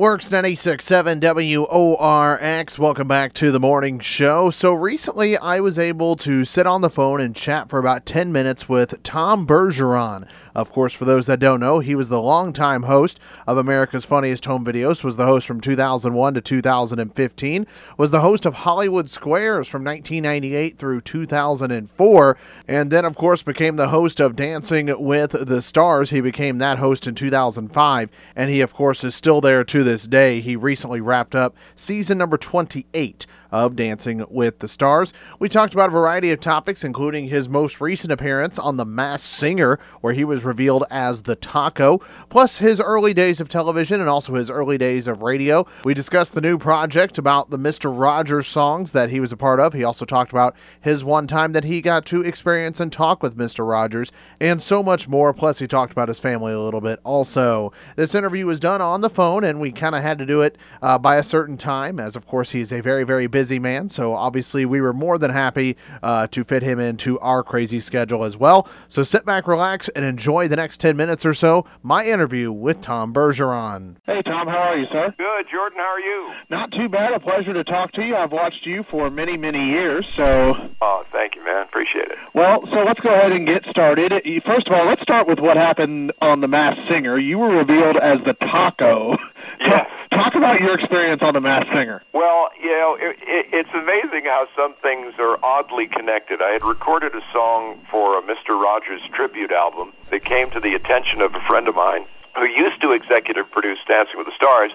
Works 96.7 WORX. Welcome back to the morning show. So, recently I was able to sit on the phone and chat for about 10 minutes with Tom Bergeron. Of course, for those that don't know, he was the longtime host of America's Funniest Home Videos, was the host from 2001 to 2015, was the host of Hollywood Squares from 1998 through 2004, and then, of course, became the host of Dancing with the Stars. He became that host in 2005, and he, of course, is still there to this day. He recently wrapped up season number 28 of Dancing with the Stars. We talked about a variety of topics, including his most recent appearance on The Masked Singer, where he was revealed as the Taco, plus his early days of television and also his early days of radio. We discussed the new project about the Mr. Rogers songs that he was a part of. He also talked about his one time that he got to experience and talk with Mr. Rogers, and so much more. Plus, he talked about his family a little bit also. This interview was done on the phone, and we kind of had to do it uh, by a certain time, as of course he's a very, very busy man. So obviously, we were more than happy uh, to fit him into our crazy schedule as well. So sit back, relax, and enjoy the next 10 minutes or so. My interview with Tom Bergeron. Hey, Tom, how are you, sir? Good, Jordan. How are you? Not too bad. A pleasure to talk to you. I've watched you for many, many years. So, Oh, thank you, man. Appreciate it. well, so let's go ahead and get started. First of all, let's start with what happened on The Masked Singer. You were revealed as the Taco. Yes. Talk about your experience on The Masked Singer. Well, you know, it, it, it's amazing how some things are oddly connected. I had recorded a song for a Mr. Rogers tribute album that came to the attention of a friend of mine who used to executive produce Dancing with the Stars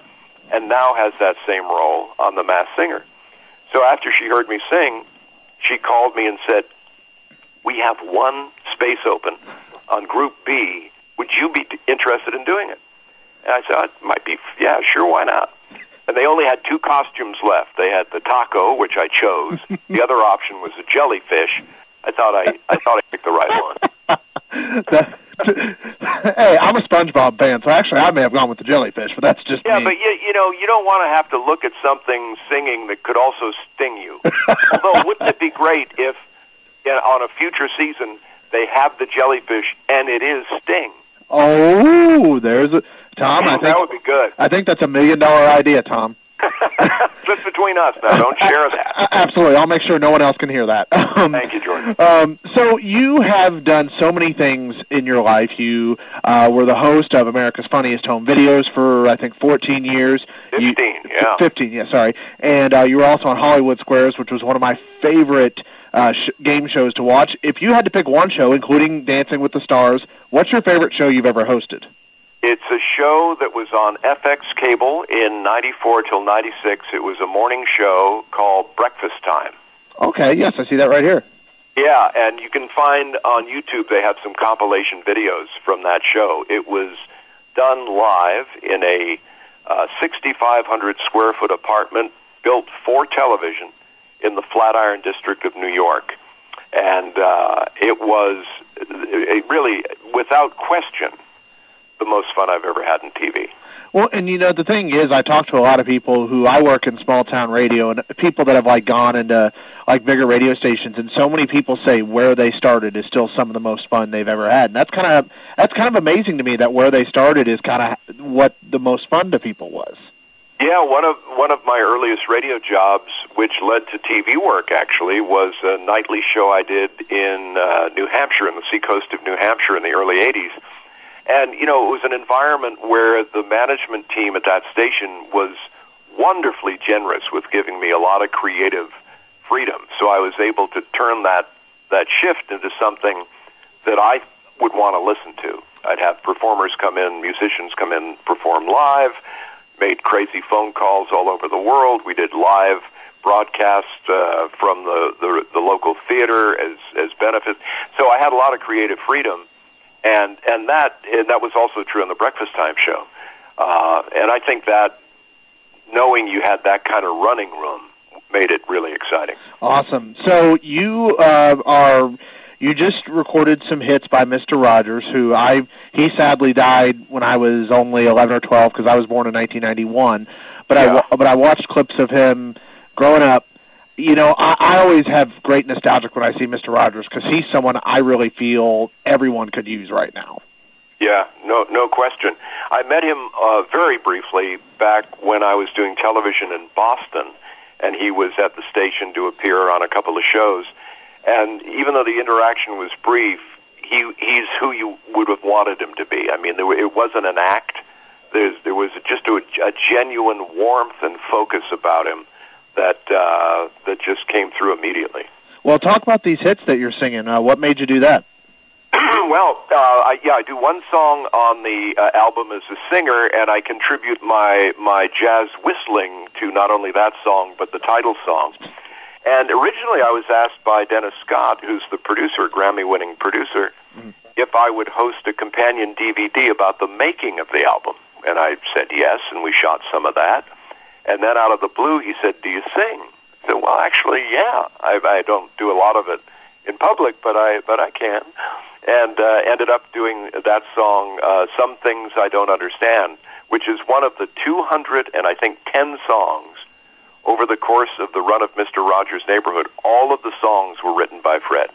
and now has that same role on The Masked Singer. So after she heard me sing, she called me and said, "We have one space open on Group B. Would you be interested in doing it?" And I said, "It might be, yeah, sure, why not?" And they only had two costumes left. They had the taco, which I chose. the other option was a jellyfish. I thought I, I thought I picked the right one. Hey, I'm a SpongeBob fan, so actually I may have gone with the jellyfish, but that's just Yeah, me. but you, you know, you don't want to have to look at something singing that could also sting you. Although, wouldn't it be great if, you know, on a future season, they have the jellyfish and it is Sting? Oh, there's a Tom. I think, that would be good. I think that's a million dollar idea, Tom. Just between us though. Don't share that. Absolutely. I'll make sure no one else can hear that. Um, Thank you, Jordan. Um, so you have done so many things in your life. You uh, were the host of America's Funniest Home Videos for I think 14 years. You- 15, yeah. 15, yeah, sorry. And uh, you were also on Hollywood Squares, which was one of my favorite uh, sh- game shows to watch. If you had to pick one show, including Dancing with the Stars, what's your favorite show you've ever hosted? It's a show that was on FX cable in 94 till 96. It was a morning show called Breakfast Time. Okay, yes, I see that right here. Yeah, and you can find on YouTube they have some compilation videos from that show. It was done live in a uh, 6,500 square foot apartment built for television in the Flatiron District of New York. And uh, it was it really, without question, the most fun I've ever had in TV. Well, and you know the thing is, I talk to a lot of people who I work in small town radio, and people that have like gone into like bigger radio stations, and so many people say where they started is still some of the most fun they've ever had, and that's kind of that's kind of amazing to me that where they started is kind of what the most fun to people was. Yeah, one of one of my earliest radio jobs, which led to TV work, actually, was a nightly show I did in uh, New Hampshire, in the seacoast of New Hampshire, in the early '80s. And you know, it was an environment where the management team at that station was wonderfully generous with giving me a lot of creative freedom. So I was able to turn that that shift into something that I would want to listen to. I'd have performers come in, musicians come in, perform live, made crazy phone calls all over the world. We did live broadcasts uh, from the, the the local theater as as benefits. So I had a lot of creative freedom, and and that and that was also true on the Breakfast Time show. Uh, and I think that knowing you had that kind of running room made it really exciting. Awesome. So you uh, are you just recorded some hits by Mr. Rogers, who I he sadly died when I was only 11 or 12 because I was born in 1991. But I Yeah. wa- but I watched clips of him growing up. You know, I, I always have great nostalgic when I see Mr. Rogers because he's someone I really feel everyone could use right now. Yeah, no, no question. I met him uh, very briefly back when I was doing television in Boston, and he was at the station to appear on a couple of shows. And even though the interaction was brief, he he's who you would have wanted him to be. I mean, there, it wasn't an act. There's, there was just a, a genuine warmth and focus about him that uh, that just came through immediately. Well, talk about these hits that you're singing. Uh, what made you do that? well, uh, I, yeah, I do one song on the uh, album as a singer, and I contribute my my jazz whistling to not only that song but the title song. And originally, I was asked by Dennis Scott, who's the producer, Grammy-winning producer, mm-hmm. if I would host a companion DVD about the making of the album. And I said yes, and we shot some of that. And then out of the blue, he said, "Do you sing?" I said, "Well, actually, yeah. I, I don't do a lot of it in public, but I but I can." And uh, ended up doing that song, uh, "Some Things I Don't Understand," which is one of the 200 and I think 10 songs over the course of the run of Mr. Rogers' Neighborhood, all of the songs were written by Fred.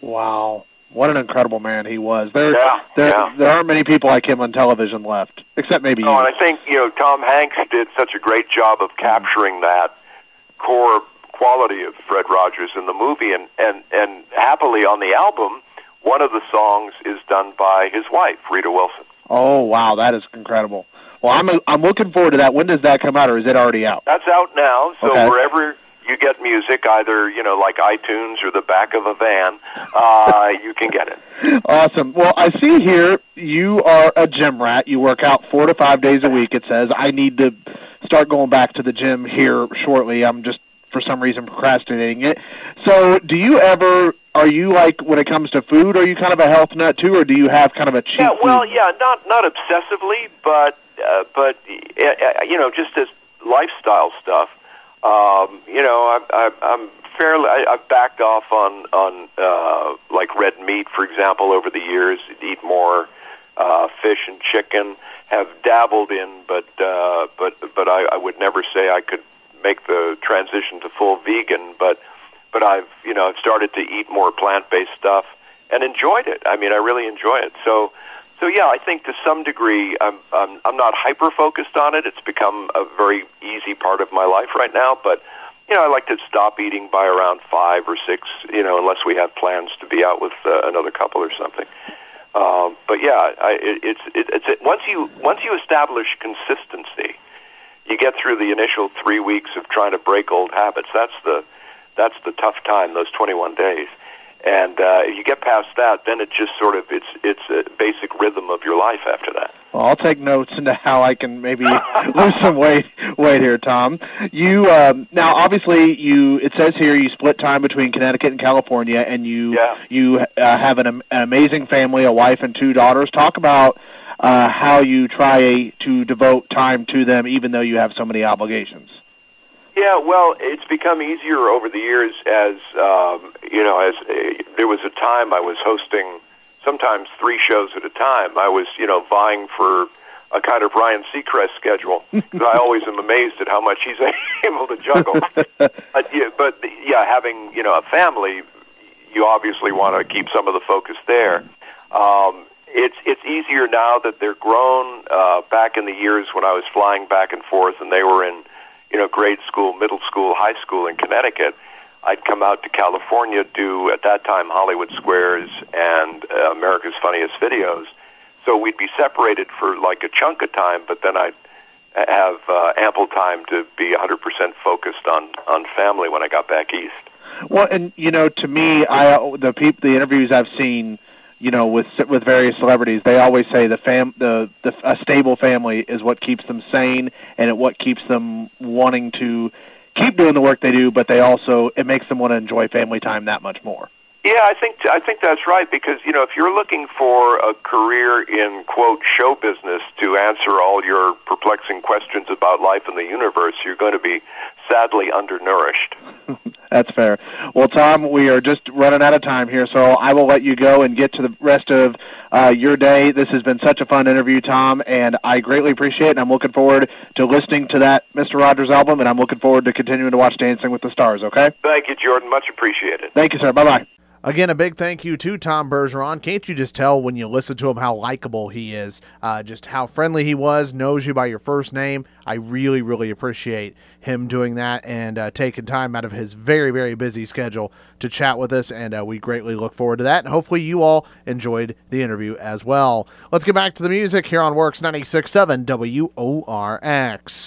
Wow. What an incredible man he was. There, yeah, there, yeah. there aren't many people like him on television left, except maybe oh, you. and I think you know Tom Hanks did such a great job of capturing that core quality of Fred Rogers in the movie, and and and happily on the album, one of the songs is done by his wife, Rita Wilson. Oh wow, that is incredible. Well, I'm I'm looking forward to that. When does that come out, or is it already out? That's out now. So Okay. wherever you get music, either you know like iTunes or the back of a van, uh, you can get it. Awesome. Well, I see here you are a gym rat. You work out four to five days a week. It says I need to start going back to the gym here shortly. I'm just for some reason procrastinating it. So, do you ever? Are you like when it comes to food? Are you kind of a health nut too, or do you have kind of a cheat? Yeah, well, food? yeah, not not obsessively, but uh, but uh, you know, just as lifestyle stuff. Um, you know, I, I, I'm fairly. I, I've backed off on on uh, like red meat, for example, over the years. Eat more uh, fish and chicken. Have dabbled in, but uh, but but I, I would never say I could make the transition to full vegan. But but I've you know I've started to eat more plant based stuff and enjoyed it. I mean, I really enjoy it. So so yeah, I think to some degree, I'm I'm, I'm not hyper focused on it. It's become a very easy part of my life right now. But you know, I like to stop eating by around five or six. You know, unless we have plans to be out with uh, another couple or something. Um, but yeah, I, it, it's it, it's it, once you once you establish consistency, you get through the initial three weeks of trying to break old habits. That's the that's the tough time. Those 21 days. And uh, if you get past that, then it just sort of it's it's a basic rhythm of your life after that. Well, I'll take notes into how I can maybe lose some weight. Weight here, Tom. You um, now obviously you. It says here you split time between Connecticut and California, and you Yeah. you uh, have an, an amazing family, a wife and two daughters. Talk about uh, how you try to devote time to them, even though you have so many obligations. Yeah, well, it's become easier over the years as um, you know. As uh, there was a time I was hosting sometimes three shows at a time. I was you know vying for a kind of Ryan Seacrest schedule I always am amazed at how much he's able to juggle. but, yeah, but yeah, having you know a family, you obviously want to keep some of the focus there. Um, it's it's easier now that they're grown. Uh, back in the years when I was flying back and forth and they were in you know grade school, middle school, high school in Connecticut, I'd come out to California do at that time Hollywood Squares and uh, America's Funniest Videos. So we'd be separated for like a chunk of time, but then I'd have uh, ample time to be 100% focused on on family when I got back east. Well, and you know, to me, I the peop, the interviews I've seen, you know, with with various celebrities, they always say the fam the, the a stable family is what keeps them sane and it what keeps them wanting to keep doing the work they do, but they also it makes them want to enjoy family time that much more. Yeah, I think I think that's right because you know if you're looking for a career in quote show business to answer all your perplexing questions about life and the universe, you're going to be sadly undernourished. That's fair. Well, Tom, we are just running out of time here, so I will let you go and get to the rest of uh, your day. This has been such a fun interview, Tom, and I greatly appreciate it. And I'm looking forward to listening to that Mr. Rogers album, and I'm looking forward to continuing to watch Dancing with the Stars. Okay? Thank you, Jordan. Much appreciated. Thank you, sir. Bye bye. Again, a big thank you to Tom Bergeron. Can't you just tell when you listen to him how likable he is? Uh, just how friendly he was, knows you by your first name. I really, really appreciate him doing that and uh, taking time out of his very, very busy schedule to chat with us. And uh, we greatly look forward to that. And hopefully, you all enjoyed the interview as well. Let's get back to the music here on Works 96.7 WORX.